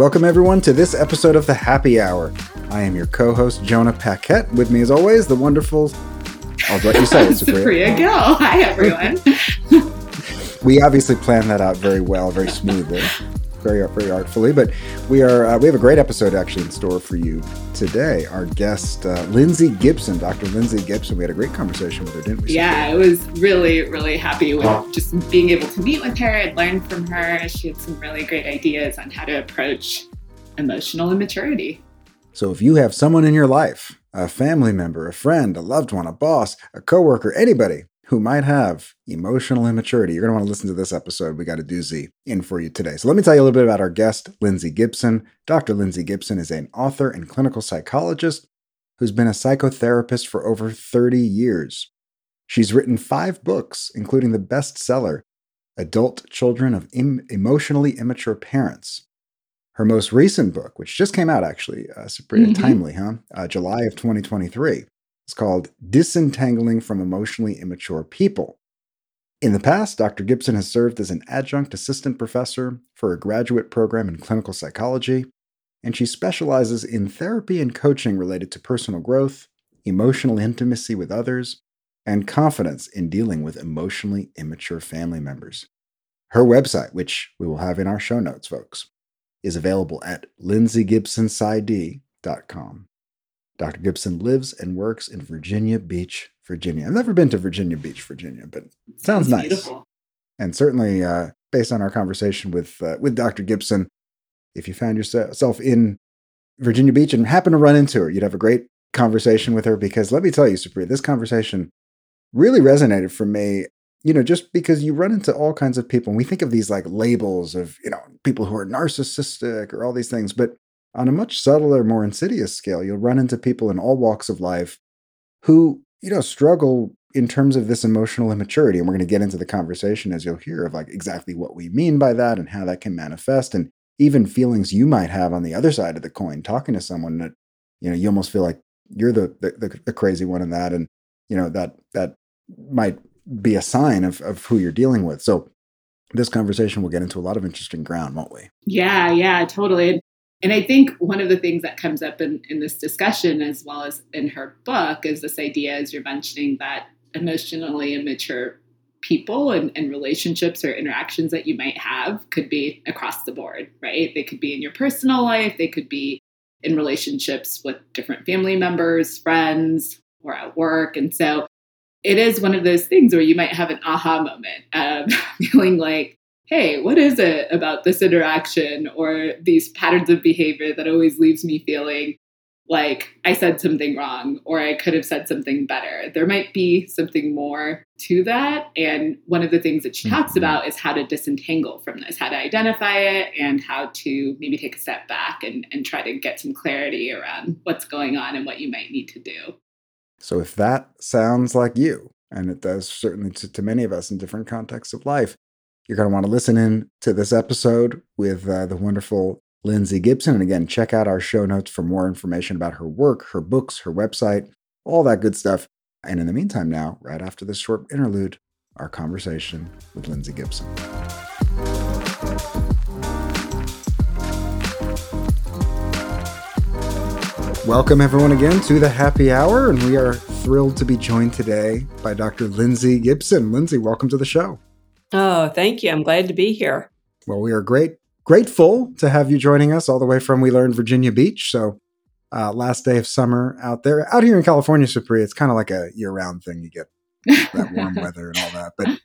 Welcome, everyone, to this episode of The Happy Hour. I am your co host, Jonah Paquette. With me, as always, the wonderful. I'll let you say it, Supriya Gill. Hi, everyone. we obviously planned that out very well, very smoothly very very artfully. But we are uh, we have a great episode actually in store for you today. Our guest uh, Lindsay Gibson, Dr. Lindsay Gibson. We had a great conversation with her, didn't we? Yeah, I was really really happy with just being able to meet with her and learn from her. She had some really great ideas on how to approach emotional immaturity. So if you have someone in your life, a family member, a friend, a loved one, a boss, a coworker, anybody who might have emotional immaturity. You're going to want to listen to this episode. We got a doozy in for you today. So let me tell you a little bit about our guest, Lindsay Gibson. Dr. Lindsay Gibson is an author and clinical psychologist who's been a psychotherapist for over 30 years. She's written five books, including the bestseller, Adult Children of Im- Emotionally Immature Parents. Her most recent book, which just came out actually, uh, pretty mm-hmm. timely, huh? Uh, July of 2023, it's called Disentangling from Emotionally Immature People. In the past, Dr. Gibson has served as an adjunct assistant professor for a graduate program in clinical psychology, and she specializes in therapy and coaching related to personal growth, emotional intimacy with others, and confidence in dealing with emotionally immature family members. Her website, which we will have in our show notes, folks, is available at lindsaygibsonpsych.com. Dr. Gibson lives and works in Virginia Beach, Virginia. I've never been to Virginia Beach, Virginia, but sounds, nice. Beautiful. And certainly, uh, based on our conversation with uh, with Dr. Gibson, if you found yourself in Virginia Beach and happened to run into her, you'd have a great conversation with her. Because let me tell you, Supriya, this conversation really resonated for me. You know, just because you run into all kinds of people, and we think of these like labels of you know people who are narcissistic or all these things, but on a much subtler, more insidious scale, you'll run into people in all walks of life who, you know, struggle in terms of this emotional immaturity. And we're going to get into the conversation, as you'll hear, of like exactly what we mean by that and how that can manifest, and even feelings you might have on the other side of the coin, talking to someone that, you know, you almost feel like you're the the, the crazy one in that, and you know that that might be a sign of of who you're dealing with. So this conversation will get into a lot of interesting ground, won't we? Yeah, yeah, totally. And I think one of the things that comes up in, in this discussion, as well as in her book, is this idea, as you're mentioning, that emotionally immature people and, and, relationships or interactions that you might have could be across the board, right? They could be in your personal life, they could be in relationships with different family members, friends, or at work. And so it is one of those things where you might have an aha moment of um, feeling like, hey, what is it about this interaction or these patterns of behavior that always leaves me feeling like I said something wrong or I could have said something better? There might be something more to that. And one of the things that she mm-hmm. talks about is how to disentangle from this, how to identify it, and how to maybe take a step back and, and try to get some clarity around what's going on and what you might need to do. So, if that sounds like you, and it does certainly to, to many of us in different contexts of life, you're going to want to listen in to this episode with uh, the wonderful Lindsay Gibson. And again, check out our show notes for more information about her work, her books, her website, all that good stuff. And in the meantime, now, right after this short interlude, our conversation with Lindsay Gibson. Welcome, everyone, again to the happy hour. And we are thrilled to be joined today by Dr. Lindsay Gibson. Lindsay, welcome to the show. Oh, thank you. I'm glad to be here. Well, we are great, grateful to have you joining us all the way from We Learned Virginia Beach. So, uh, last day of summer out there, out here in California, Supriya, it's kind of like a year-round thing. You get that warm weather and all that, but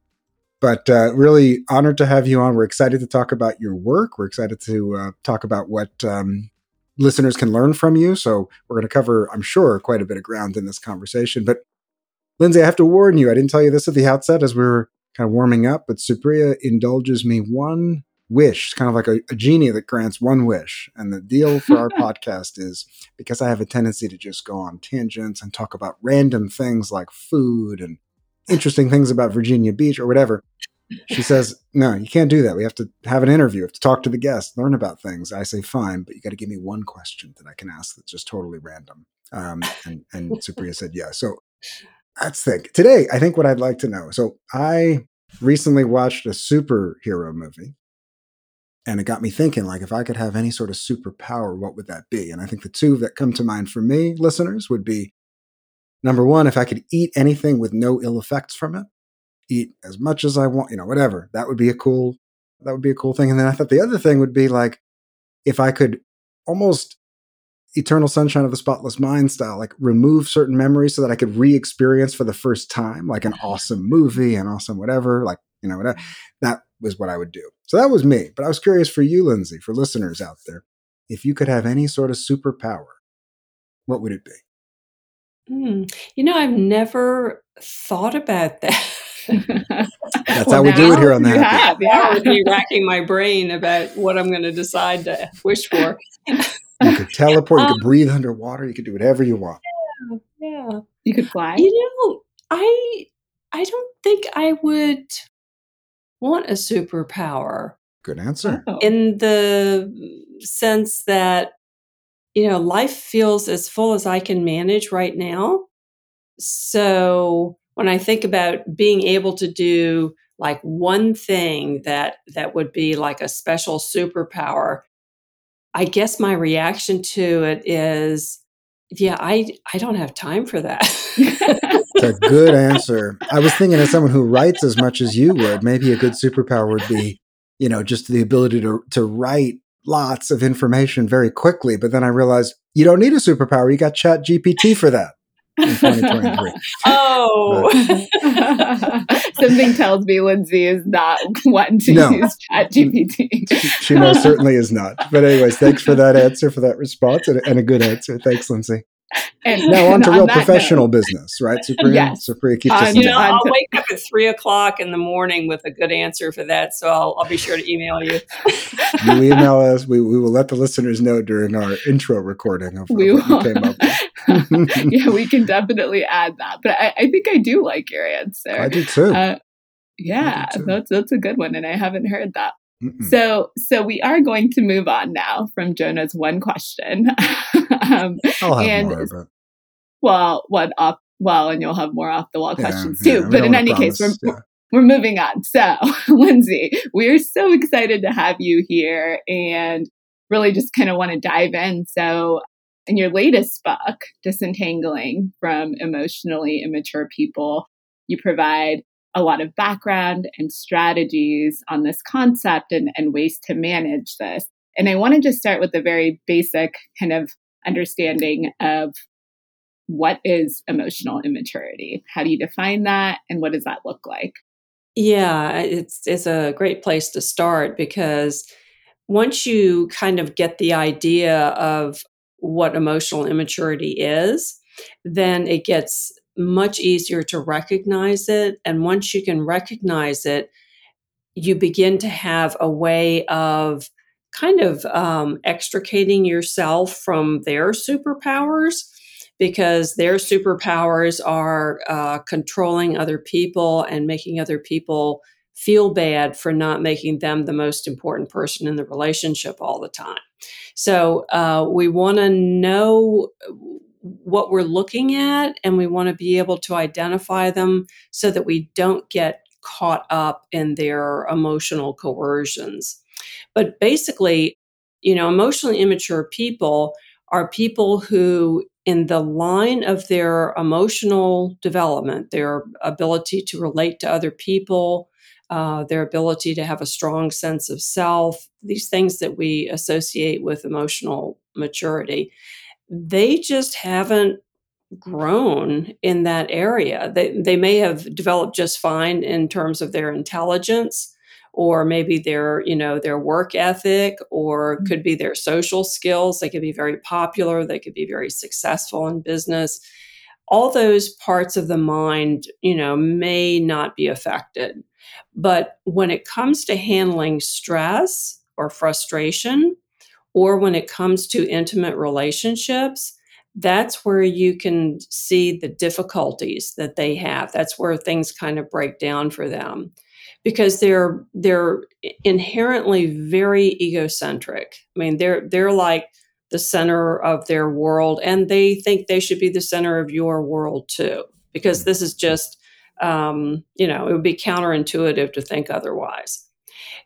but uh, really honored to have you on. We're excited to talk about your work. We're excited to uh, talk about what um, listeners can learn from you. So we're going to cover, I'm sure, quite a bit of ground in this conversation. But Lindsay, I have to warn you. I didn't tell you this at the outset as we were kind of warming up, but Supriya indulges me one wish, kind of like a, a, genie that grants one wish. And the deal for our podcast is because I have a tendency to just go on tangents and talk about random things like food and interesting things about Virginia Beach or whatever. She says, No, you can't do that. We have to have an interview, have to talk to the guest, learn about things. I say, Fine, but you got to give me one question that I can ask that's just totally random. Um, and, and Supriya said, Yeah. So let's think. Today, I think what I'd like to know. So I recently watched a superhero movie. And it got me thinking, like, if I could have any sort of superpower, what would that be? And I think the two that come to mind for me, listeners, would be number one, if I could eat anything with no ill effects from it, eat as much as I want, you know, whatever. That would be a cool, that would be a cool thing. And then I thought the other thing would be like, if I could almost eternal sunshine of the spotless mind style like remove certain memories so that i could re-experience for the first time like an awesome movie an awesome whatever like you know whatever. that was what i would do so that was me but i was curious for you lindsay for listeners out there if you could have any sort of superpower what would it be hmm. you know i've never thought about that That's well, how we do it here on the Happy. Have, yeah, I be racking my brain about what I'm going to decide to wish for. You could teleport. You could um, breathe underwater. You could do whatever you want. Yeah, yeah. You could fly. You know, I I don't think I would want a superpower. Good answer. Oh. In the sense that you know, life feels as full as I can manage right now. So when I think about being able to do like one thing that that would be like a special superpower I guess my reaction to it is, yeah, I I don't have time for that. it's a good answer. I was thinking as someone who writes as much as you would, maybe a good superpower would be, you know, just the ability to to write lots of information very quickly. But then I realized you don't need a superpower. You got Chat GPT for that 2023. Oh, something tells me Lindsay is not one to no. use Chat GPT. she most certainly is not. But anyways, thanks for that answer, for that response, and, and a good answer. Thanks, Lindsay. And now on to real professional note. business, right, Supriya? Yes. Supriya, keep uh, you know, I'll wake up at three o'clock in the morning with a good answer for that, so I'll, I'll be sure to email you. you email us. We, we will let the listeners know during our intro recording of, we what will. came up with. yeah, we can definitely add that. But I, I, think I do like your answer. I do too. Uh, yeah, do too. that's that's a good one, and I haven't heard that. Mm-mm. So, so we are going to move on now from Jonah's one question. um, I'll have and, more it. Well, one off, well, and you'll have more off the wall yeah, questions yeah, too. But in any promise, case, we're, yeah. we're moving on. So, Lindsay, we are so excited to have you here and really just kind of want to dive in. So, in your latest book, Disentangling from Emotionally Immature People, you provide a lot of background and strategies on this concept and, and ways to manage this. And I want to just start with the very basic kind of understanding of what is emotional immaturity? How do you define that? And what does that look like? Yeah, it's, it's a great place to start because once you kind of get the idea of what emotional immaturity is, then it gets much easier to recognize it. And once you can recognize it, you begin to have a way of kind of um, extricating yourself from their superpowers because their superpowers are uh, controlling other people and making other people feel bad for not making them the most important person in the relationship all the time. So uh, we want to know what we're looking at and we want to be able to identify them so that we don't get caught up in their emotional coercions. But basically, you know, emotionally immature people are people who, in the line of their emotional development, their ability to relate to other people, uh, their ability to have a strong sense of self, these things that we associate with emotional maturity, they just haven't grown in that area. They, they may have developed just fine in terms of their intelligence or maybe their you know their work ethic or mm-hmm. could be their social skills they could be very popular they could be very successful in business all those parts of the mind you know may not be affected but when it comes to handling stress or frustration or when it comes to intimate relationships, that's where you can see the difficulties that they have. That's where things kind of break down for them because they're they're inherently very egocentric. I mean, they're they're like the center of their world and they think they should be the center of your world too because this is just um, you know, it would be counterintuitive to think otherwise.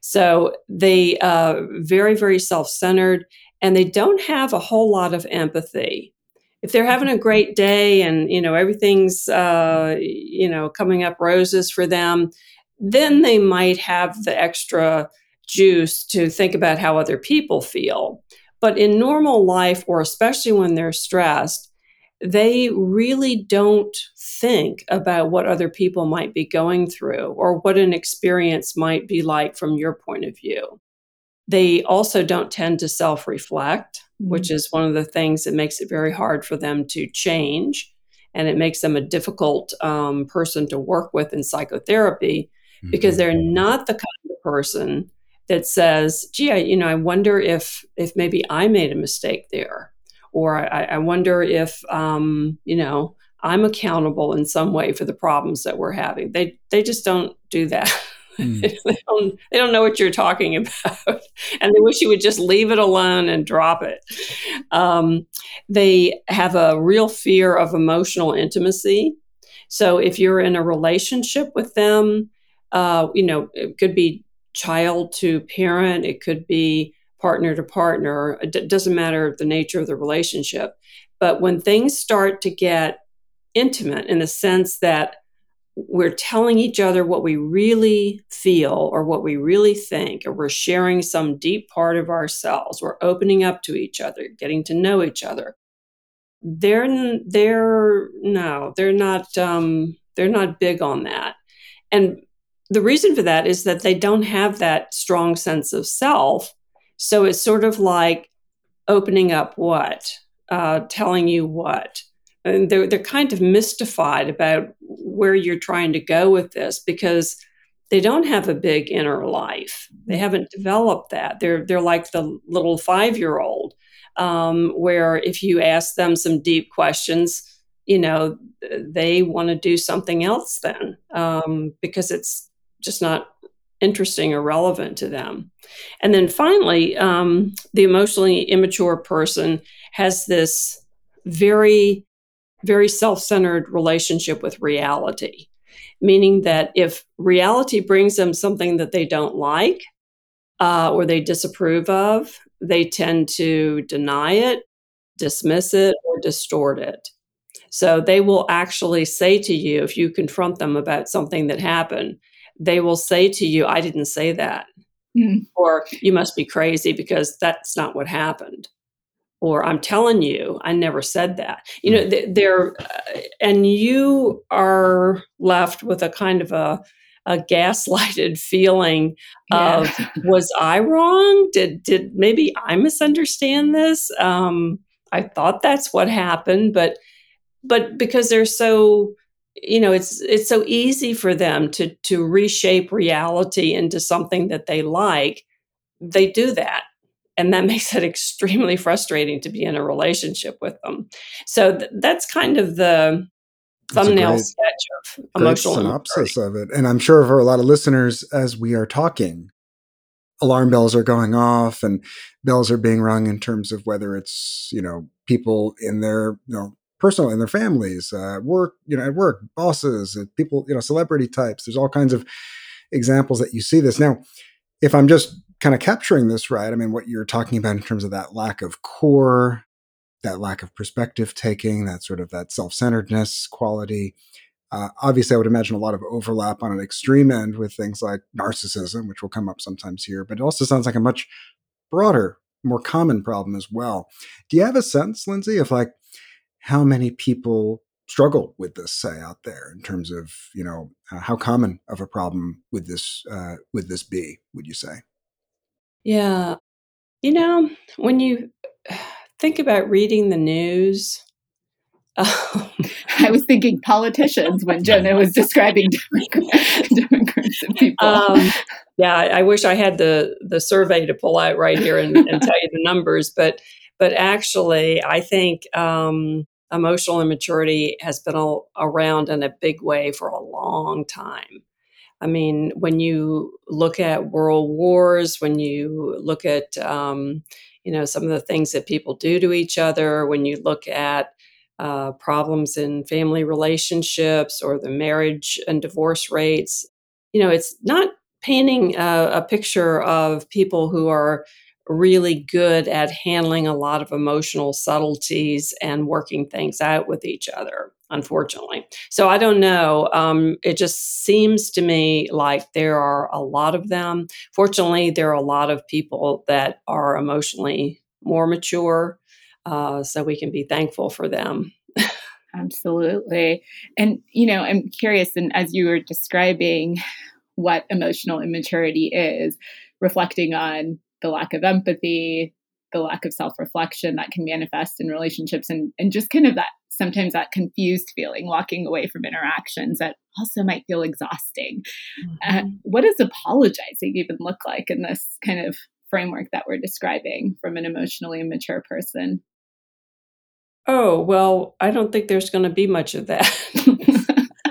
So they uh, very very self centered, and they don't have a whole lot of empathy. If they're having a great day and you know everything's uh, you know coming up roses for them, then they might have the extra juice to think about how other people feel. But in normal life, or especially when they're stressed, they really don't think about what other people might be going through or what an experience might be like from your point of view. They also don't tend to self reflect, mm-hmm. which is one of the things that makes it very hard for them to change. And it makes them a difficult um, person to work with in psychotherapy mm-hmm. because they're not the kind of person that says, gee, I, you know, I wonder if if maybe I made a mistake there or I, I wonder if um, you know I'm accountable in some way for the problems that we're having. They they just don't do that. Mm. they, don't, they don't know what you're talking about, and they wish you would just leave it alone and drop it. Um, they have a real fear of emotional intimacy. So if you're in a relationship with them, uh, you know, it could be child to parent, it could be partner to partner. It doesn't matter the nature of the relationship. But when things start to get intimate in the sense that we're telling each other what we really feel or what we really think, or we're sharing some deep part of ourselves, we're opening up to each other, getting to know each other. They're they're no, they're not um, they're not big on that. And the reason for that is that they don't have that strong sense of self so it's sort of like opening up what, uh, telling you what. And they're, they're kind of mystified about where you're trying to go with this because they don't have a big inner life. They haven't developed that. They're, they're like the little five year old, um, where if you ask them some deep questions, you know, they want to do something else then um, because it's just not interesting or relevant to them. And then finally, um, the emotionally immature person has this very, very self centered relationship with reality, meaning that if reality brings them something that they don't like uh, or they disapprove of, they tend to deny it, dismiss it, or distort it. So they will actually say to you, if you confront them about something that happened, they will say to you, I didn't say that. Mm. Or you must be crazy because that's not what happened. Or I'm telling you, I never said that. You know, mm. they're, uh, and you are left with a kind of a, a gaslighted feeling yeah. of was I wrong? Did did maybe I misunderstand this? Um, I thought that's what happened, but but because they're so you know it's it's so easy for them to to reshape reality into something that they like they do that. And that makes it extremely frustrating to be in a relationship with them. So th- that's kind of the thumbnail great, sketch of emotional synopsis of it. And i'm sure for a lot of listeners as we are talking alarm bells are going off and bells are being rung in terms of whether it's you know people in their you know personal in their families, uh, work, you know, at work, bosses, uh, people, you know, celebrity types. There's all kinds of examples that you see this. Now, if I'm just kind of capturing this right, I mean, what you're talking about in terms of that lack of core, that lack of perspective taking, that sort of that self-centeredness quality. Uh, obviously, I would imagine a lot of overlap on an extreme end with things like narcissism, which will come up sometimes here, but it also sounds like a much broader, more common problem as well. Do you have a sense, Lindsay, of like how many people struggle with this say out there in terms of you know uh, how common of a problem would this uh, would this be would you say yeah you know when you think about reading the news um, I was thinking politicians when Jonah was describing different, different groups of people. Um, yeah, I wish I had the the survey to pull out right here and, and tell you the numbers, but but actually, I think um, emotional immaturity has been around in a big way for a long time. I mean, when you look at world wars, when you look at um, you know some of the things that people do to each other, when you look at uh, problems in family relationships or the marriage and divorce rates, you know, it's not painting a, a picture of people who are really good at handling a lot of emotional subtleties and working things out with each other unfortunately. So i don't know um, it just seems to me like there are a lot of them. Fortunately there are a lot of people that are emotionally more mature uh, so we can be thankful for them. Absolutely. And you know i'm curious and as you were describing what emotional immaturity is reflecting on the lack of empathy, the lack of self reflection that can manifest in relationships, and, and just kind of that sometimes that confused feeling walking away from interactions that also might feel exhausting. Uh, mm-hmm. Uh, what does apologizing even look like in this kind of framework that we're describing from an emotionally immature person? Oh, well, I don't think there's going to be much of that.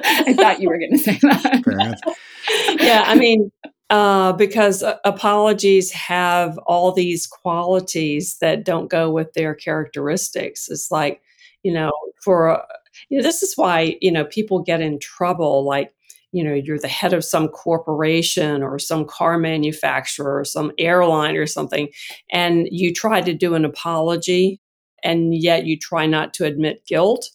I thought you were going to say that. yeah, I mean, uh, because uh, apologies have all these qualities that don't go with their characteristics. It's like, you know, for, uh, you know, this is why, you know, people get in trouble. Like, you know, you're the head of some corporation or some car manufacturer or some airline or something, and you try to do an apology, and yet you try not to admit guilt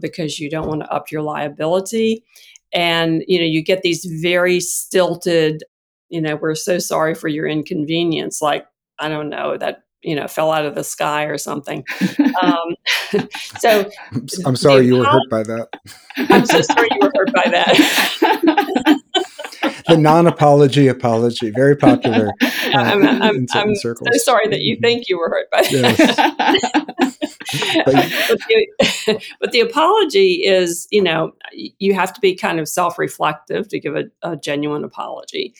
because you don't want to up your liability and you know you get these very stilted you know we're so sorry for your inconvenience like i don't know that you know fell out of the sky or something. Um, so i'm sorry you were hurt by that. I'm so sorry you were hurt by that the non-apology apology very popular uh, I'm, I'm, I'm so sorry that you mm-hmm. think you were hurt by that yes. but, the, but, the, apology is, you know, you have to be kind of self reflective to give a, a genuine apology.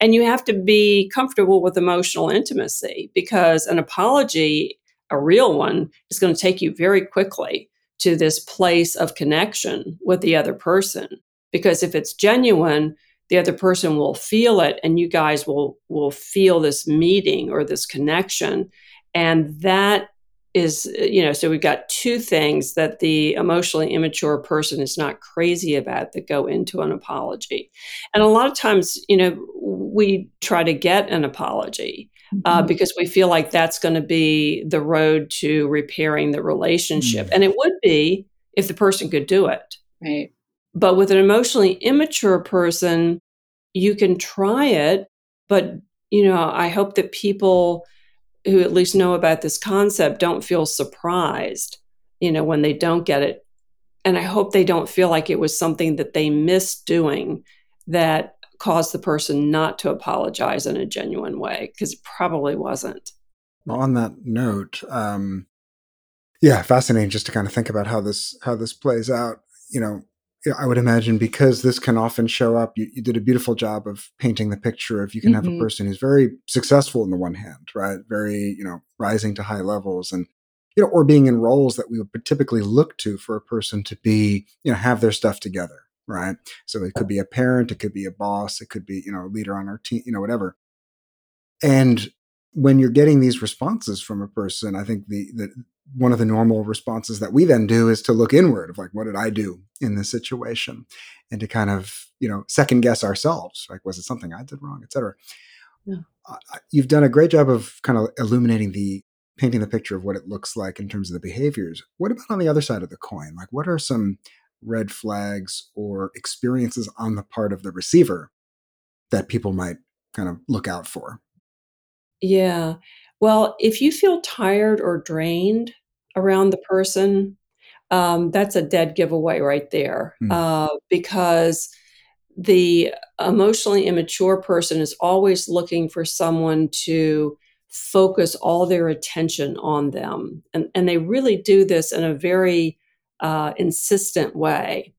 And you have to be comfortable with emotional intimacy because an apology, a real one, is going to take you very quickly to this place of connection with the other person. Because if it's genuine, the other person will feel it and you guys will will feel this meeting or this connection. And that is you know so we've got two things that the emotionally immature person is not crazy about that go into an apology. And a lot of times you know we try to get an apology uh, mm-hmm. because we feel like that's going to be the road to repairing the relationship. Mm-hmm. and it would be if the person could do it. Right but with an emotionally immature person you can try it but you know i hope that people who at least know about this concept don't feel surprised, you know, when they don't get it. And I hope they don't feel like it was something that they missed doing that caused the person not to apologize in a genuine way, because it probably wasn't. Well, on that note, um, yeah, fascinating just to kind of think about how this how this plays out. You know, I would imagine because this can often show up, you, you, did a beautiful job of painting the picture of you can mm-hmm. have a mm-hmm. person who's very successful in the one hand, right? Very, you know, rising to high levels and, you know, or being in roles that we would typically look to for a person to be, you know, have their stuff together, right? So it could be a parent, it could be a boss, it could be, you know, a leader on our team, you know, whatever. And when you're getting these responses from a person, I think the, the one of the normal responses that we then do is to look inward of like, what did I do in this situation? And to kind of, you know, second guess ourselves. Like, was it something I did wrong, etc? Yeah. Uh, you've done a great job of kind of illuminating the, painting the picture of what it looks like in terms of the behaviors. What about on the other side of the coin? Like, what are some red flags or experiences on the part of the receiver that people might kind of look out for? Yeah. Well, if you feel tired or drained around the person, um, that's a dead giveaway right there mm. uh, because the emotionally immature person is always looking for someone to focus all their attention on them. And, and they really do this in a very uh, insistent way.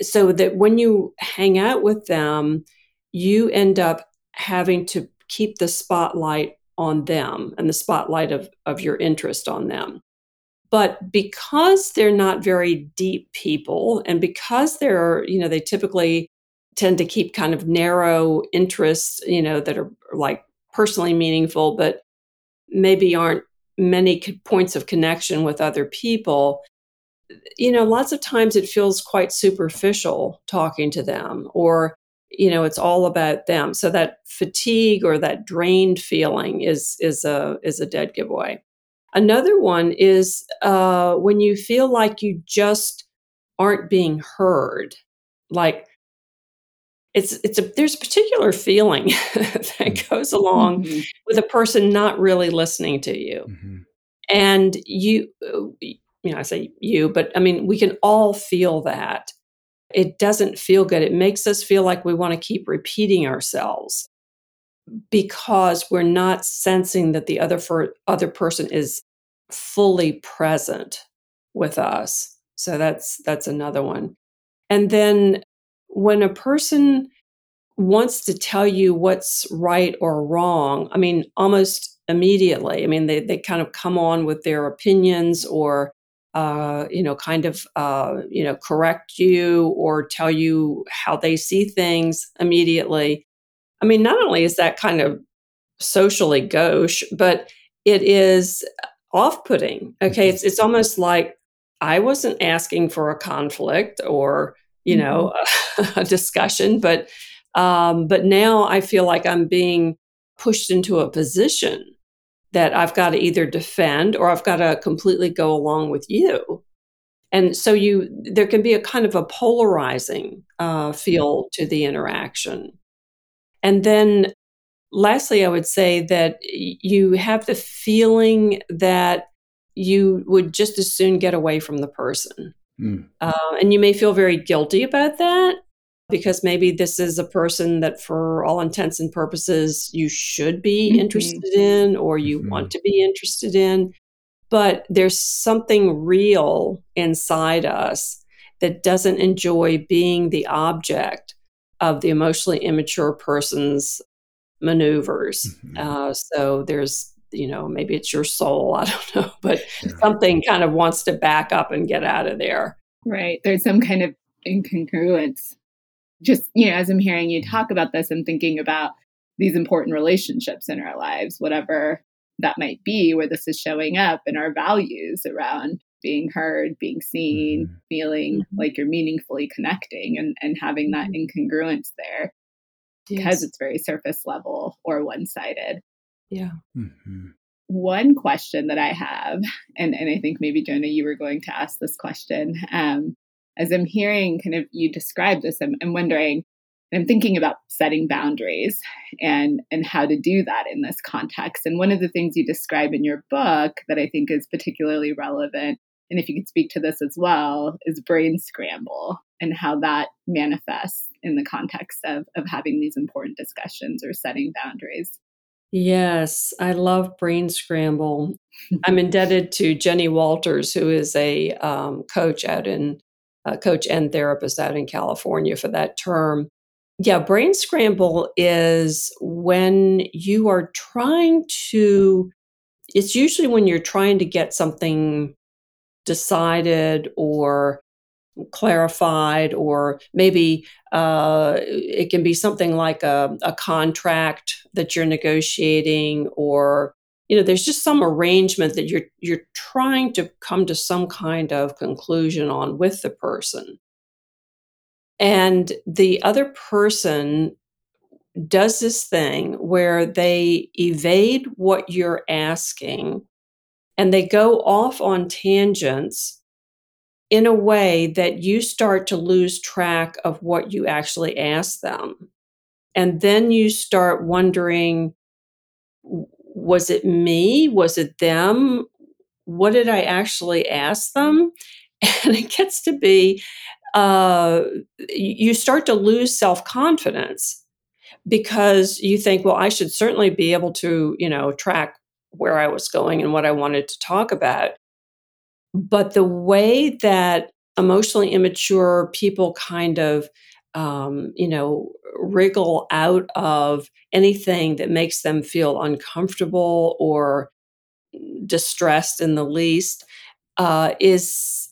So that when you hang out with them, you end up having to keep the spotlight on them and the spotlight of, of your interest on them. But because they're not very deep people, and because they're, you know, they typically tend to keep kind of narrow interests, you know, that are like personally meaningful, but maybe aren't many points of connection with other people, you know, lots of times it feels quite superficial talking to them, or you know it's all about them. So that fatigue or that drained feeling is is a is a dead giveaway another one is uh, when you feel like you just aren't being heard like it's it's a there's a particular feeling that mm-hmm. goes along mm-hmm. with a person not really listening to you mm-hmm. and you uh, you know i say you but i mean we can all feel that it doesn't feel good it makes us feel like we want to keep repeating ourselves because we're not sensing that the other for other person is fully present with us so that's that's another one and then when a person wants to tell you what's right or wrong, I mean, almost immediately, I mean, they, they kind of come on with their opinions or, uh, you know, kind of, uh, you know, correct you or tell you how they see things immediately. I mean, not only is that kind of socially gauche, but it is off putting. Okay. Mm-hmm. It's, it's almost like I wasn't asking for a conflict or, you mm-hmm. know, a discussion, but um, but now I feel like I'm being pushed into a position that I've got to either defend or I've got to completely go along with you. And so you, there can be a kind of a polarizing uh, feel to the interaction. And then, lastly, I would say that you have the feeling that you would just as soon get away from the person. Mm. Uh, and you may feel very guilty about that because maybe this is a person that, for all intents and purposes, you should be mm-hmm. interested in or you mm-hmm. want to be interested in. But there's something real inside us that doesn't enjoy being the object of the emotionally immature person's maneuvers. Mm-hmm. Uh, so there's you know, maybe it's your soul, I don't know, but yeah. something kind of wants to back up and get out of there. Right. There's some kind of incongruence. Just, you know, as I'm hearing you talk about this, I'm thinking about these important relationships in our lives, whatever that might be, where this is showing up and our values around being heard, being seen, mm-hmm. feeling mm-hmm. like you're meaningfully connecting and, and having that mm-hmm. incongruence there yes. because it's very surface level or one sided. Yeah. Mm-hmm. One question that I have, and, and I think maybe Jonah, you were going to ask this question. Um, as I'm hearing kind of you describe this, I'm, I'm wondering, I'm thinking about setting boundaries and and how to do that in this context. And one of the things you describe in your book that I think is particularly relevant, and if you could speak to this as well, is brain scramble and how that manifests in the context of of having these important discussions or setting boundaries. Yes, I love Brain Scramble. I'm indebted to Jenny Walters, who is a um, coach out in uh, coach and therapist out in California for that term. Yeah, Brain Scramble is when you are trying to. It's usually when you're trying to get something decided or clarified, or maybe uh, it can be something like a, a contract that you're negotiating, or you know, there's just some arrangement that you're you're trying to come to some kind of conclusion on with the person. And the other person does this thing where they evade what you're asking and they go off on tangents in a way that you start to lose track of what you actually asked them. And then you start wondering was it me? Was it them? What did I actually ask them? And it gets to be, uh, you start to lose self confidence because you think, well, I should certainly be able to, you know, track where I was going and what I wanted to talk about. But the way that emotionally immature people kind of, um, you know, wriggle out of anything that makes them feel uncomfortable or distressed in the least uh, is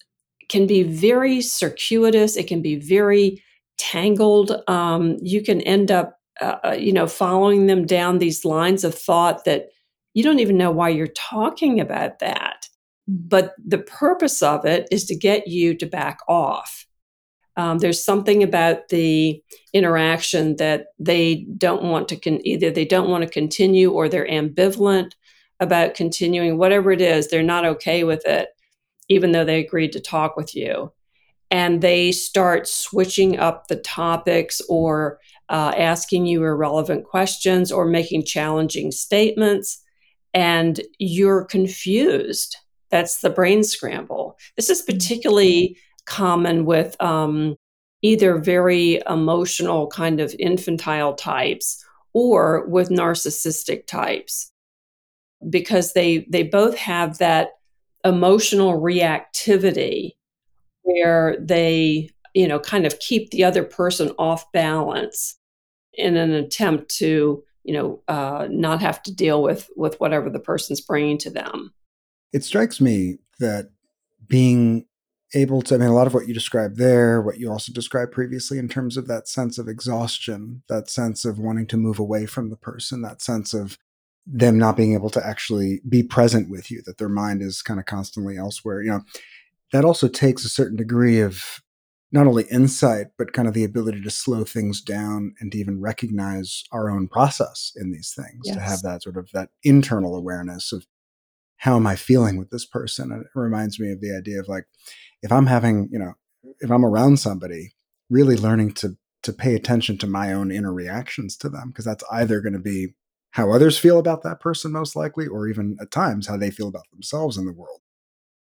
can be very circuitous. It can be very tangled. Um, you can end up, uh, uh you know, following them down these lines of thought that you don't even know why you're talking about that. But the purpose of it is to get you to back off. Um, there's something about the interaction that they don't want to con- either they don't want to continue or they're ambivalent about continuing whatever it is they're not okay with it even though they agreed to talk with you and they start switching up the topics or uh, asking you irrelevant questions or making challenging statements and you're confused that's the brain scramble this is mm-hmm. particularly common with um, either very emotional kind of infantile types or with narcissistic types because they they both have that emotional reactivity where they you know kind of keep the other person off balance in an attempt to you know uh, not have to deal with with whatever the person's bringing to them it strikes me that being able to, I mean, a lot of what you described there, what you also described previously in terms of that sense of exhaustion, that sense of wanting to move away from the person, that sense of them not being able to actually be present with you, that their mind is kind of constantly elsewhere. You know, that also takes a certain degree of not only insight, but kind of the ability to slow things down and to even recognize our own process in these things, yes. to have that sort of that internal awareness of how am I feeling with this person? And it reminds me of the idea of like, if I'm having, you know, if I'm around somebody, really learning to to pay attention to my own inner reactions to them, because that's either going to be how others feel about that person most likely, or even at times how they feel about themselves in the world.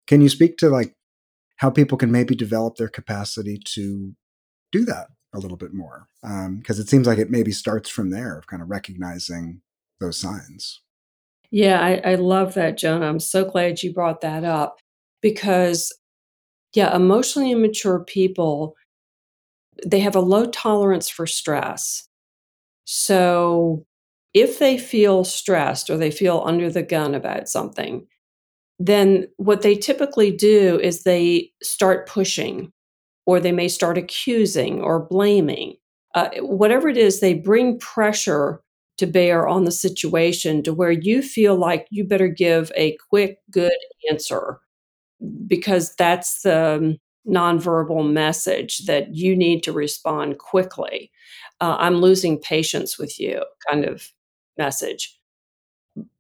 Can you speak to like how people can maybe develop their capacity to do that a little bit more? Because um, it seems like it maybe starts from there of kind of recognizing those signs. Yeah, I, I love that, Jonah. I'm so glad you brought that up because yeah, emotionally immature people, they have a low tolerance for stress. So if they feel stressed or they feel under the gun about something, then what they typically do is they start pushing or they may start accusing or blaming. Uh, whatever it is, they bring pressure to bear on the situation to where you feel like you better give a quick, good answer because that's the nonverbal message that you need to respond quickly. Uh, I'm losing patience with you, kind of message.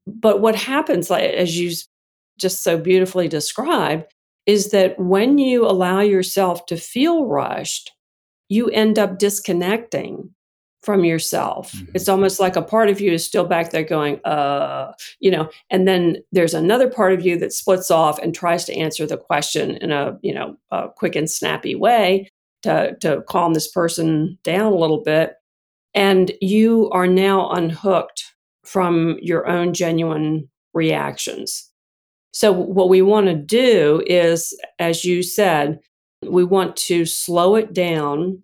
But what happens, as you just so beautifully described, is that when you allow yourself to feel rushed, you end up disconnecting from yourself. Mm-hmm. It's almost like a part of you is still back there going, uh, you know, and then there's another part of you that splits off and tries to answer the question in a, you know, a quick and snappy way to, to calm this person down a little bit. And you are now unhooked from your own genuine reactions. So, what we want to do is, as you said, we want to slow it down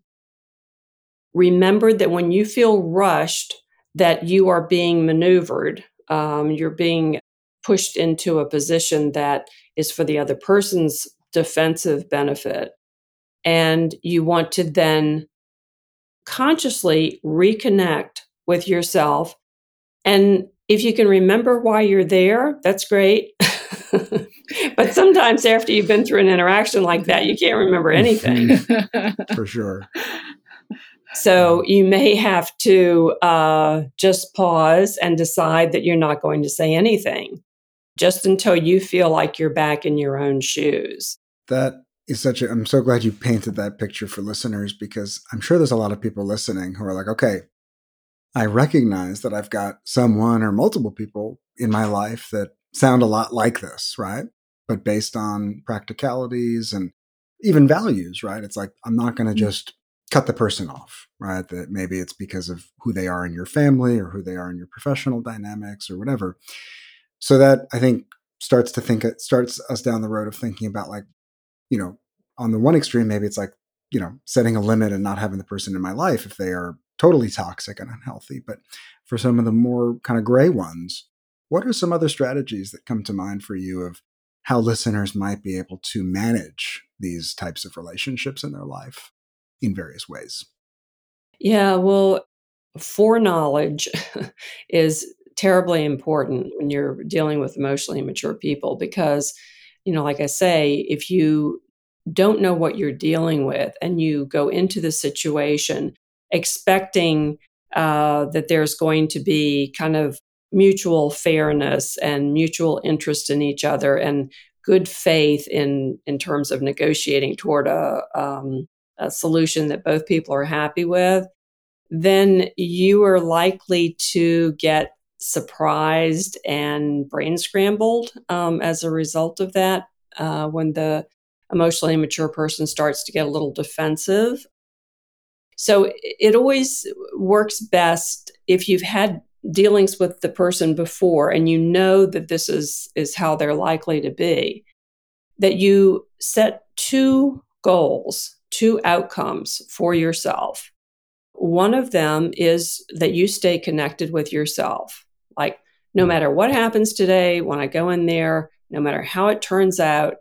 remember that when you feel rushed, that you are being maneuvered, um, you're being pushed into a position that is for the other person's defensive benefit. And you want to then consciously reconnect with yourself. And if you can remember why you're there, that's great. but sometimes after you've been through an interaction like that, you can't remember anything. For sure. So you may have to uh, just pause and decide that you're not going to say anything just until you feel like you're back in your own shoes. That is such a, I'm so glad you painted that picture for listeners because I'm sure there's a lot of people listening who are like, okay, I recognize that I've got someone or multiple people in my life that sound a lot like this, right? But based on practicalities and even values, right? It's like, I'm not going to mm. just cut the person off, right? That maybe it's because of who they are in your family or who they are in your professional dynamics or whatever. So that I think starts to think it starts us down the road of thinking about like, you know, on the one extreme, maybe it's like, you know, setting a limit and not having the person in my life if they are totally toxic and unhealthy. But for some of the more kind of gray ones, what are some other strategies that come to mind for you of how listeners might be able to manage these types of relationships in their life? in various ways. Yeah, well, foreknowledge is terribly important when you're dealing with emotionally immature people because, you know, like I say, if you don't know what you're dealing with and you go into the situation expecting uh, that there's going to be kind of mutual fairness and mutual interest in each other and good faith in in terms of negotiating toward a, um, a solution that both people are happy with then you are likely to get surprised and brain scrambled um, as a result of that uh, when the emotionally immature person starts to get a little defensive. So it always works best if you've had dealings with the person before and you know that this is is how they're likely to be that you set two goals two outcomes for yourself. One of them is that you stay connected with yourself. Like no mm. matter what happens today when i go in there no matter how it turns out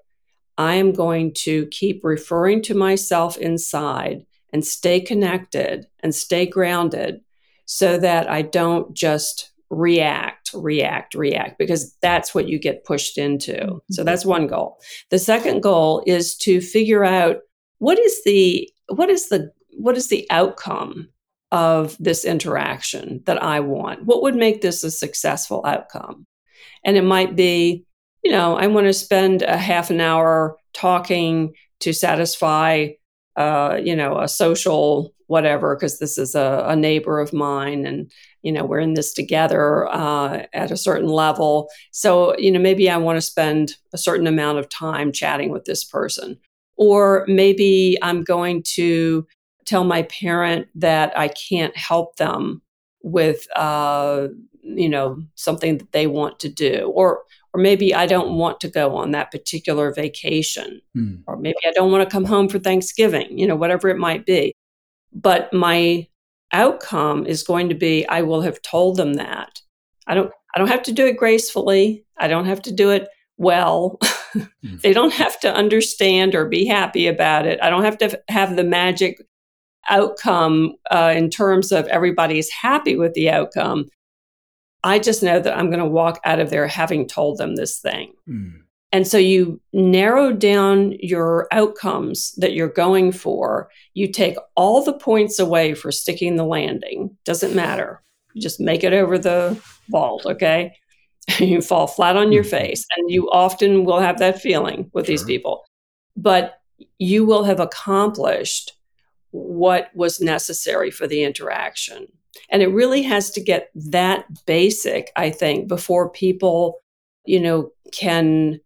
i am going to keep referring to myself inside and stay connected and stay grounded so that I don't just react, react, react, because that's what you get pushed into. Mm-hmm. So that's one goal. The second goal is to figure out what is the what is the what is the outcome of this interaction that I want? What would make this a successful outcome? And it might be, you know, I want to spend a half an hour talking to satisfy uh, you know, a social whatever, because this is a, a, neighbor of mine and, you know, we're in this together uh, at a certain level. So, you know, maybe I want to spend a certain amount of time chatting with this person. Or maybe I'm going to tell my parent that I can't help them with, uh, you know, something that they want to do. Or, or maybe I don't want to go on that particular vacation, mm. or maybe I don't want to come home for Thanksgiving, you know, whatever it might be. But my outcome is going to be I will have told them that. I don't I don't have to do it gracefully. I don't have to do it well. mm. they don't have to understand or be happy about it. I don't have to have the magic outcome uh, in terms of everybody's happy with the outcome. I just know that I'm going to walk out of there having told them this thing. Mm. And so you narrow down your outcomes that you're going for. You take all the points away for sticking the landing. Doesn't matter. You just make it over the vault, okay? you fall flat on your hmm. face. And you often will have that feeling with sure. these people. But you will have accomplished what was necessary for the interaction. And it really has to get that basic, I think, before people, you know, can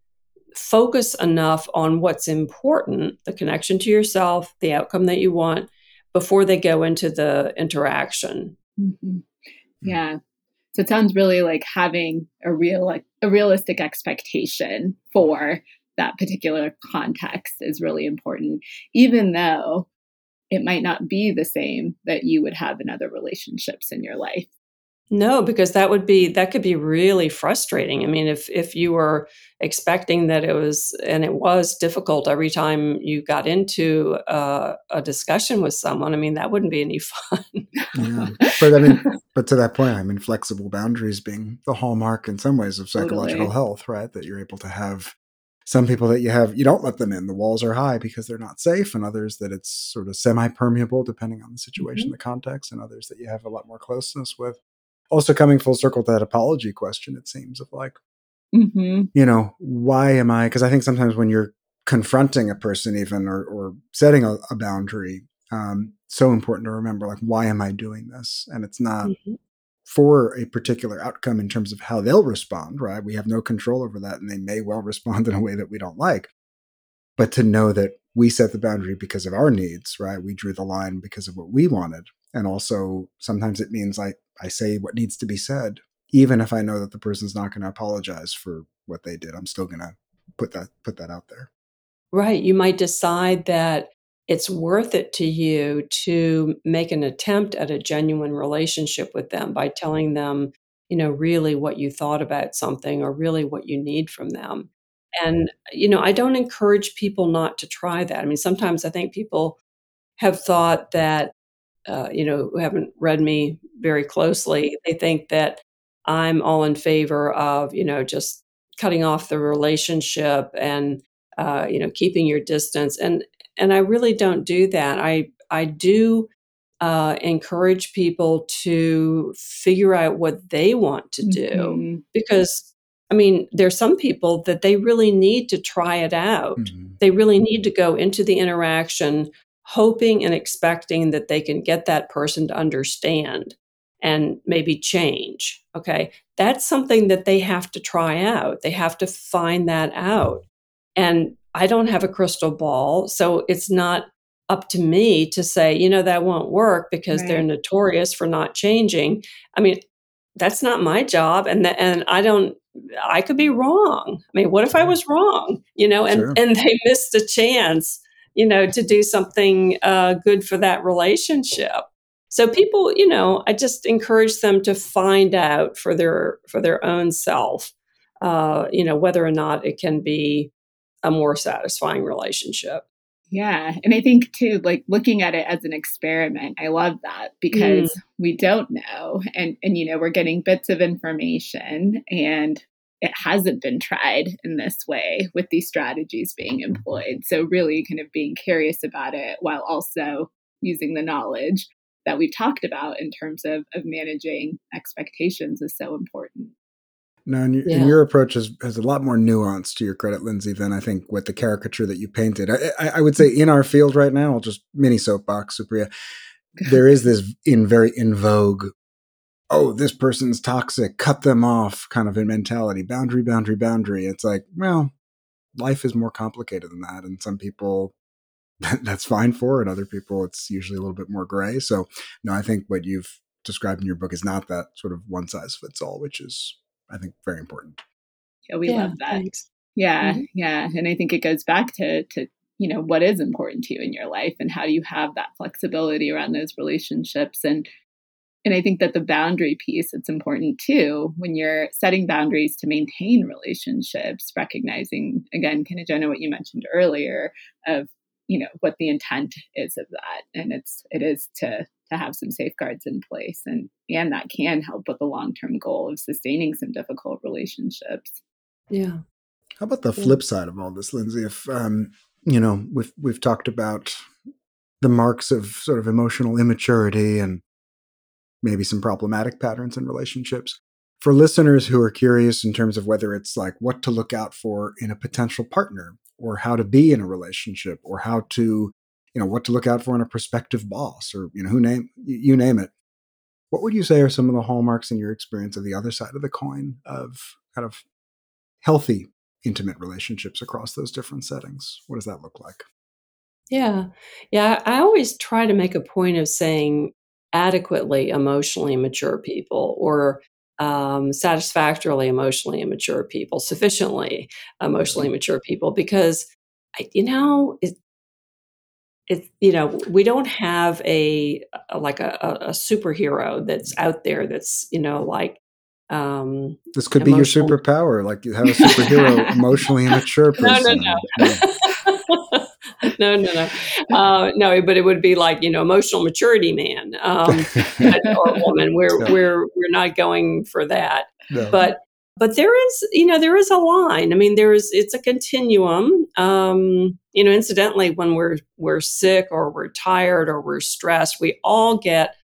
focus enough on what's important, the connection to yourself, the outcome that you want, before they go into the interaction. Mm-hmm. Yeah. So it sounds really like having a real like a realistic expectation for that particular context is really important, even though it might not be the same that you would have in other relationships in your life. No, because that would be that could be really frustrating. I mean, if if you were expecting that it was and it was difficult every time you got into uh, a discussion with someone, I mean, that wouldn't be any fun. yeah. But I mean, but to that point, I mean, flexible boundaries being the hallmark in some ways of psychological totally. health, right? That you're able to have some people that you have you don't let them in the walls are high because they're not safe and others that it's sort of semi-permeable depending on the situation mm-hmm. the context and others that you have a lot more closeness with also coming full circle to that apology question it seems of like mm-hmm. you know why am i because i think sometimes when you're confronting a person even or, or setting a, a boundary um, so important to remember like why am i doing this and it's not mm-hmm for a particular outcome in terms of how they'll respond, right? We have no control over that, and they may well respond in a way that we don't like. But to know that we set the boundary because of our needs, right? We drew the line because of what we wanted. And also, sometimes it means like I say what needs to be said, even if I know that the person's not going to apologize for what they did. I'm still going to put that put that out there. Right. You might decide that it's worth it to you to make an attempt at a genuine relationship with them by telling them, you know, really what you thought about something or really what you need from them. And, you know, I don't encourage people not to try that. I mean, sometimes I think people have thought that, uh, you know, who haven't read me very closely, they think that I'm all in favor of, you know, just cutting off the relationship and uh, you know, keeping your distance. And and I really don't do that. I I do uh, encourage people to figure out what they want to do mm-hmm. because I mean, there's some people that they really need to try it out. Mm-hmm. They really need to go into the interaction hoping and expecting that they can get that person to understand and maybe change. Okay. That's something that they have to try out. They have to find that out. And I don't have a crystal ball. So it's not up to me to say, you know, that won't work because right. they're notorious for not changing. I mean, that's not my job. And, the, and I don't, I could be wrong. I mean, what if I was wrong? You know, and, sure. and they missed a chance, you know, to do something uh, good for that relationship. So people, you know, I just encourage them to find out for their for their own self, uh, you know, whether or not it can be a more satisfying relationship. Yeah. And I think too, like looking at it as an experiment, I love that because mm. we don't know. And and you know, we're getting bits of information and it hasn't been tried in this way with these strategies being employed. So really kind of being curious about it while also using the knowledge that we've talked about in terms of, of managing expectations is so important. No, and, yeah. and, your approach has, has a lot more nuance to your credit, Lindsay, than I think with the caricature that you painted. I, I, I would say in our field right now, I'll just mini soapbox, Supriya, there is this in very in vogue, oh, this person's toxic, cut them off kind of a mentality, boundary, boundary, boundary. It's like, well, life is more complicated than that. And some people that's fine for, and other people it's usually a little bit more gray. So, no, I think what you've described in your book is not that sort of one size fits all, which is I think very important. Yeah, we yeah, love that. Thanks. Yeah, mm-hmm. yeah, and I think it goes back to to you know what is important to you in your life and how do you have that flexibility around those relationships and and I think that the boundary piece it's important too when you're setting boundaries to maintain relationships, recognizing again, kind of Jenna, what you mentioned earlier of you know what the intent is of that, and it's it is to to have some safeguards in place and and that can help with the long-term goal of sustaining some difficult relationships. Yeah. How about the flip side of all this lindsay? If um you know we've we've talked about the marks of sort of emotional immaturity and maybe some problematic patterns in relationships. For listeners who are curious in terms of whether it's like what to look out for in a potential partner or how to be in a relationship or how to you know what to look out for in a prospective boss or you know who name you name it what would you say are some of the hallmarks in your experience of the other side of the coin of kind of healthy intimate relationships across those different settings? What does that look like? Yeah. Yeah i always try to make a point of saying adequately emotionally mature people or um, satisfactorily emotionally immature people sufficiently emotionally mm-hmm. mature people because I, you know it, it's you know we don't have a, a like a, a, superhero that's out there that's you know like um this could emotional. be your superpower like you have a superhero emotionally immature person no no no no no no. Uh, no but it would be like you know emotional maturity man um, or woman. We're no. we're we're not going for that. No. but but there is you know there is a line. I mean there is it's a continuum. Um you know incidentally when we're we're sick or we're tired or we're stressed we all get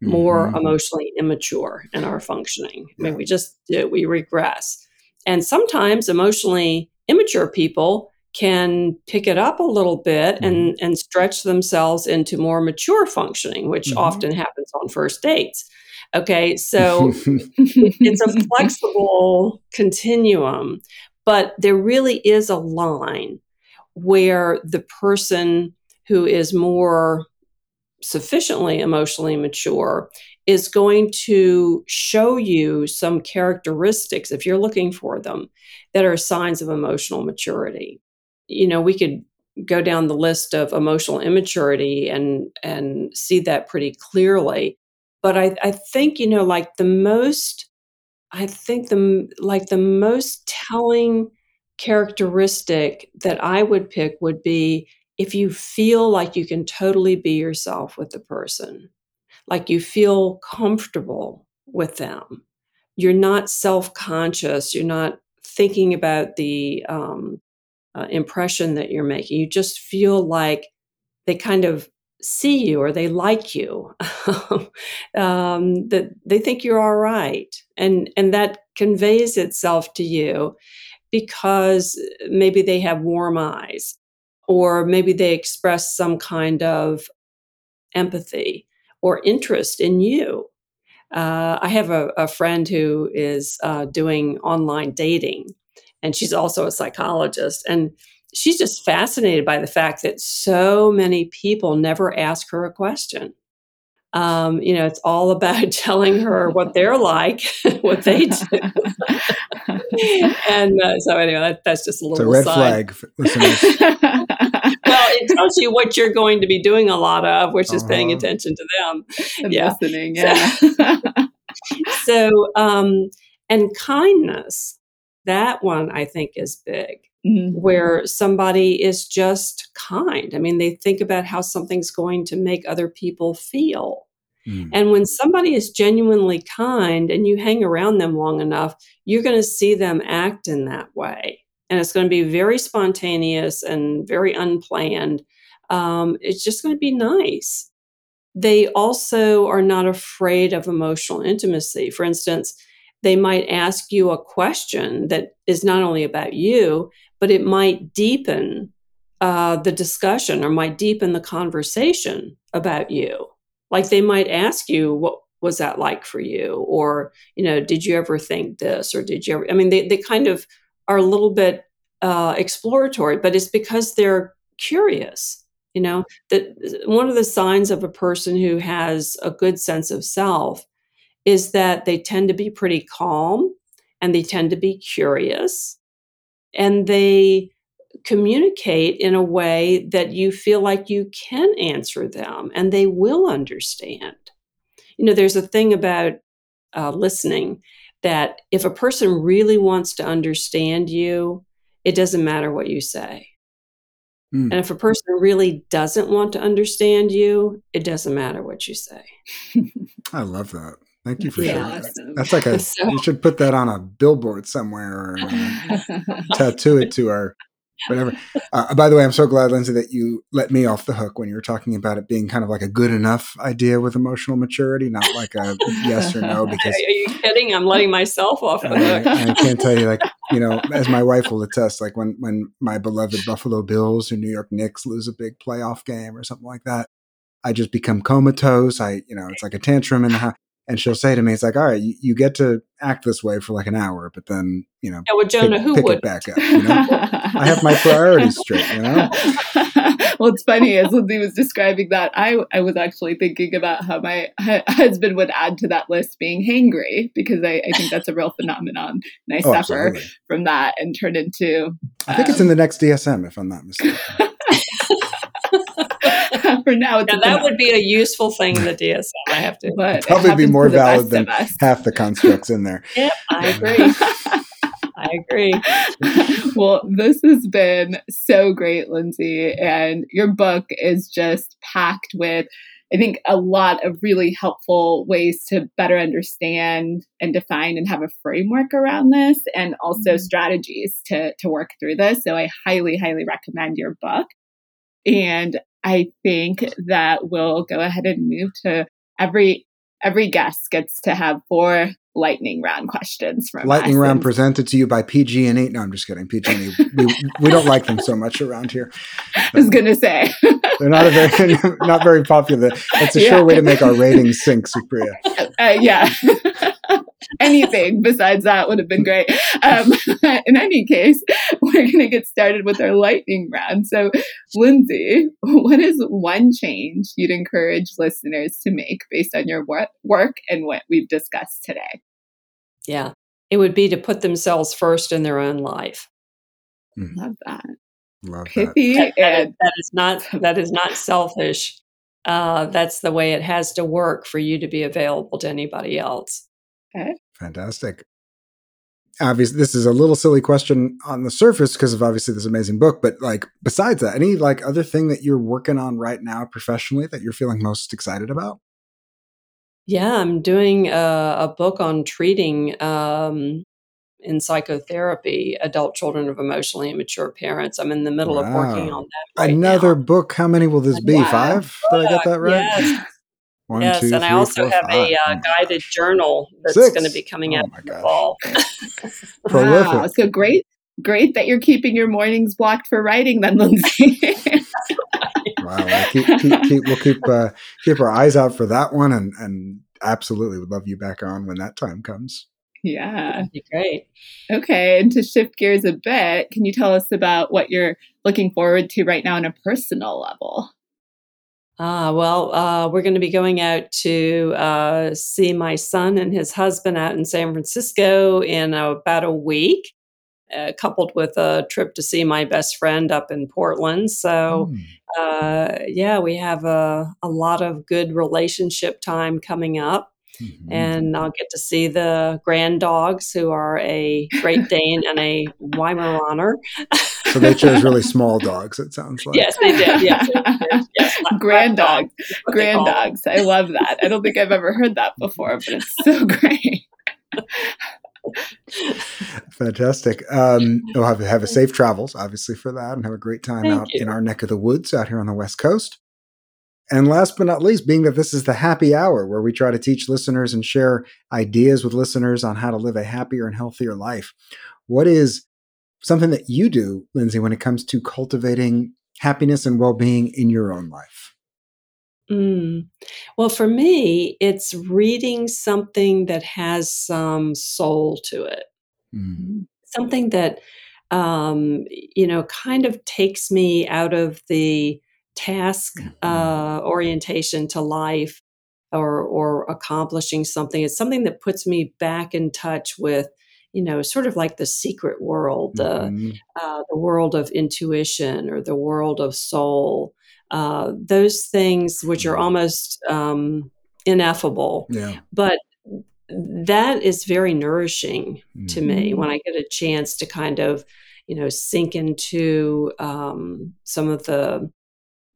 more mm-hmm. emotionally immature in our functioning. I mean we just we regress. And sometimes emotionally immature people can pick it up a little bit mm-hmm. and and stretch themselves into more mature functioning which mm-hmm. often happens on first dates Okay, so it's a flexible continuum, but there really is a line where the person who is more sufficiently emotionally mature is going to show you some characteristics, if you're looking for them, that are signs of emotional maturity. You know, we could go down the list of emotional immaturity and and see that pretty clearly. But I, I think you know like the most i think the like the most telling characteristic that i would pick would be if you feel like you can totally be yourself with the person like you feel comfortable with them. You're not self-conscious you're not thinking about the um, uh, impression that you're making. You just feel like they kind of see you or they like you. Um, that they think you're all right. And and that conveys itself to you because maybe they have warm eyes or maybe they express some kind of empathy or interest in you. Uh, i have a, a, friend who is uh, doing online dating and she's also a psychologist and she's just fascinated by the fact that so many people never ask her a question. Um, you know, it's all about telling her what they're like, what they do. and uh, so, anyway, that, that's just a little it's a red flag, well, it tells you what you're going to be doing a lot of, which is uh-huh. paying attention to them. And yeah. listening. Yeah. So, so um, and kindness, that one I think is big mm-hmm. where somebody is just kind. I mean, they think about how something's going to make other people feel. Mm. And when somebody is genuinely kind and you hang around them long enough, you're going to see them act in that way. And it's going to be very spontaneous and very unplanned. Um, it's just going to be nice. They also are not afraid of emotional intimacy. For instance, they might ask you a question that is not only about you, but it might deepen uh, the discussion or might deepen the conversation about you. Like they might ask you, what was that like for you? Or, you know, did you ever think this? Or did you ever? I mean, they, they kind of are a little bit uh, exploratory, but it's because they're curious. You know, that one of the signs of a person who has a good sense of self is that they tend to be pretty calm and they tend to be curious and they communicate in a way that you feel like you can answer them and they will understand. You know, there's a thing about uh, listening that if a person really wants to understand you, it doesn't matter what you say. Mm. And if a person really doesn't want to understand you, it doesn't matter what you say. I love that. Thank you for yeah, sharing awesome. That's like a so, you should put that on a billboard somewhere or uh, tattoo it to our whatever. Uh, by the way, I'm so glad, Lindsay, that you let me off the hook when you were talking about it being kind of like a good enough idea with emotional maturity, not like a yes or no. Because are you kidding? I'm letting myself off the hook. I, I can't tell you, like you know, as my wife will attest, like when when my beloved Buffalo Bills or New York Knicks lose a big playoff game or something like that. I just become comatose. I, you know, it's like a tantrum in the house and she'll say to me, "It's like, all right, you, you, get to act this way for like an hour, but then you know, yeah, well, Jonah, pick, who pick would it back up? You know? I have my priorities straight. You know. well, it's funny as Lindsay was describing that, I I was actually thinking about how my husband would add to that list being hangry because I, I think that's a real phenomenon, and I oh, suffer absolutely. from that and turn into. I think um, it's in the next DSM, if I'm not mistaken. for now. now that would be a useful thing in the DSM. I have to but probably be more valid than half the constructs in there. yep, I agree. I agree. well, this has been so great, Lindsay, and your book is just packed with. I think a lot of really helpful ways to better understand and define and have a framework around this, and also mm-hmm. strategies to, to work through this. So I highly, highly recommend your book. And I think that we'll go ahead and move to every every guest gets to have four lightning round questions from lightning us. round presented to you by PG and E. No, I'm just kidding. PG and E. We, we don't like them so much around here. I was gonna say they're not a very not very popular. It's a yeah. sure way to make our ratings sink, Supriya. Uh, yeah. Anything besides that would have been great. Um, in any case, we're going to get started with our lightning round. So, Lindsay, what is one change you'd encourage listeners to make based on your work and what we've discussed today? Yeah, it would be to put themselves first in their own life. Mm-hmm. Love that. Love Pithy that. and that is not that is not selfish. Uh, that's the way it has to work for you to be available to anybody else. Okay. Fantastic. Obviously, this is a little silly question on the surface because of obviously this amazing book, but like besides that, any like other thing that you're working on right now professionally that you're feeling most excited about? Yeah, I'm doing a, a book on treating um, in psychotherapy, Adult Children of Emotionally Immature Parents. I'm in the middle wow. of working on that. Right Another now. book. How many will this be? Wow. Five? Did I get that right? Yes. One, yes, two, and three, I also four, have five. a uh, guided journal that's going to be coming oh out in the fall. wow, so great, great that you're keeping your mornings blocked for writing, then, Lindsay. wow, we'll keep, keep, keep, we'll keep uh, keep our eyes out for that one, and and absolutely would love you back on when that time comes. Yeah. That'd be great. Okay. And to shift gears a bit, can you tell us about what you're looking forward to right now on a personal level? Ah, uh, well, uh, we're going to be going out to uh, see my son and his husband out in San Francisco in about a week, uh, coupled with a trip to see my best friend up in Portland. So, mm. yeah, we have a, a lot of good relationship time coming up. Mm-hmm. And I'll get to see the grand dogs, who are a Great Dane and a Weimaraner. so they chose really small dogs. It sounds like. Yes, they did. Yes, yes. grand dogs. Grand dogs. I love that. I don't think I've ever heard that before, but it's so great. Fantastic. Um, we'll have, have a safe travels, obviously, for that, and have a great time Thank out you. in our neck of the woods out here on the West Coast. And last but not least, being that this is the happy hour where we try to teach listeners and share ideas with listeners on how to live a happier and healthier life. What is something that you do, Lindsay, when it comes to cultivating happiness and well being in your own life? Mm. Well, for me, it's reading something that has some soul to it, mm. something that, um, you know, kind of takes me out of the task mm-hmm. uh, orientation to life or or accomplishing something. It's something that puts me back in touch with you know sort of like the secret world, mm-hmm. uh, the world of intuition or the world of soul. Uh, those things which are mm-hmm. almost um, ineffable, yeah. but that is very nourishing mm-hmm. to me when I get a chance to kind of you know sink into um, some of the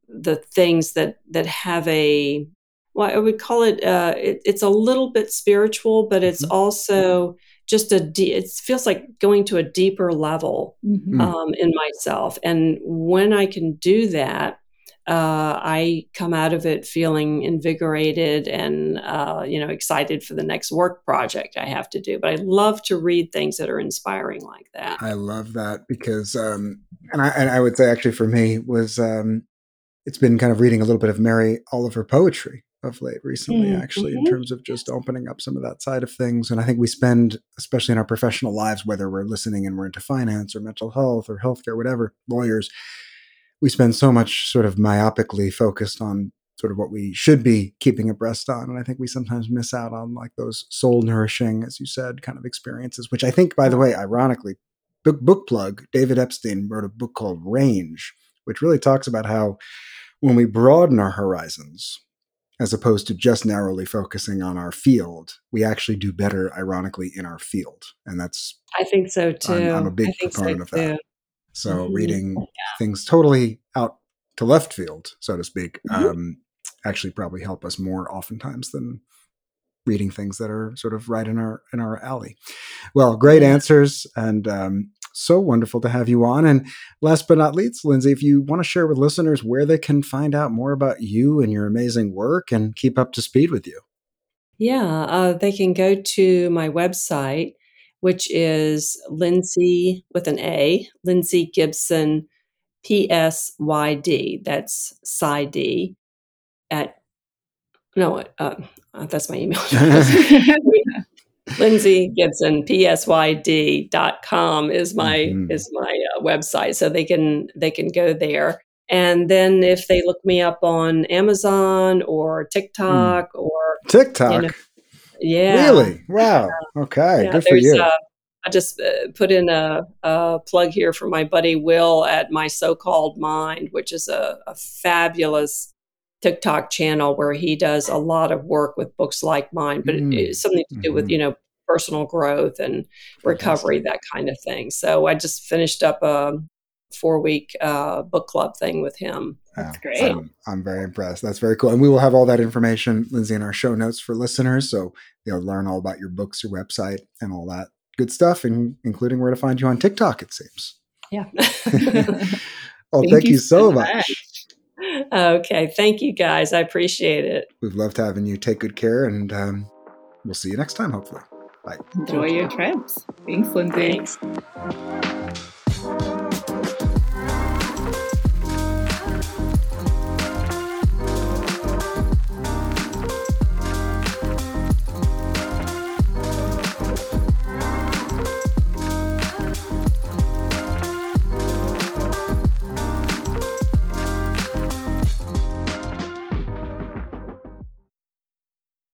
the things that that have a well, I would call it, uh, it it's a little bit spiritual, but it's mm-hmm. also just a de- it feels like going to a deeper level mm-hmm. um, in myself. And when I can do that, uh, I come out of it feeling invigorated and uh, you know excited for the next work project I have to do. But I love to read things that are inspiring like that. I love that because, um, and I, and I would say actually for me was um, it's been kind of reading a little bit of Mary Oliver poetry of late recently, mm-hmm. actually, in terms of just opening up some of that side of things. And I think we spend, especially in our professional lives, whether we're listening and we're into finance or mental health or healthcare, whatever, lawyers, we spend so much sort of myopically focused on sort of what we should be keeping abreast on. And I think we sometimes miss out on like those soul nourishing, as you said, kind of experiences, which I think, by the way, ironically, book, book plug, David Epstein wrote a book called Range, which really talks about how when we broaden our horizons, as opposed to just narrowly focusing on our field, we actually do better, ironically, in our field. And that's I think so too. I'm, I'm a big proponent so of that. So mm-hmm. reading yeah. things totally out to left field, so to speak, mm-hmm. um, actually probably help us more oftentimes than reading things that are sort of right in our in our alley. Well, great answers, and um, so wonderful to have you on. And last but not least, Lindsay, if you want to share with listeners where they can find out more about you and your amazing work and keep up to speed with you. Yeah, uh, they can go to my website, which is Lindsay with an A, Lindsay Gibson, P S Y D. That's Psy D at no, uh, uh, that's my email. Lindsay Gibson, psyd.com is my mm-hmm. is my uh, website. So they can they can go there. And then if they look me up on Amazon or TikTok mm. or TikTok. You know, yeah. Really? Wow. Okay. Yeah, Good for you. Uh, I just uh, put in a, a, plug here for my buddy Will at My So Called Mind, which is a, a fabulous TikTok channel where he does a lot of work with books like mine, but mm. it's something to do mm-hmm. with, you know, personal growth and recovery, that kind of thing. So I just finished up a four week uh, book club thing with him. That's great. I'm, I'm, very impressed. That's very cool. And we will have all that information, Lindsay, in our show notes for listeners. So they'll learn all about your books, your website, and all that good stuff, in, including where to find you on TikTok, it seems. Yeah. oh, thank, thank you, you, so much. much. Okay. Thank you, guys. I appreciate it. We've loved having you. Take good care, and um, we'll see you next time, hopefully. Bye. Enjoy your trips. Thanks, Lindsay. Thanks.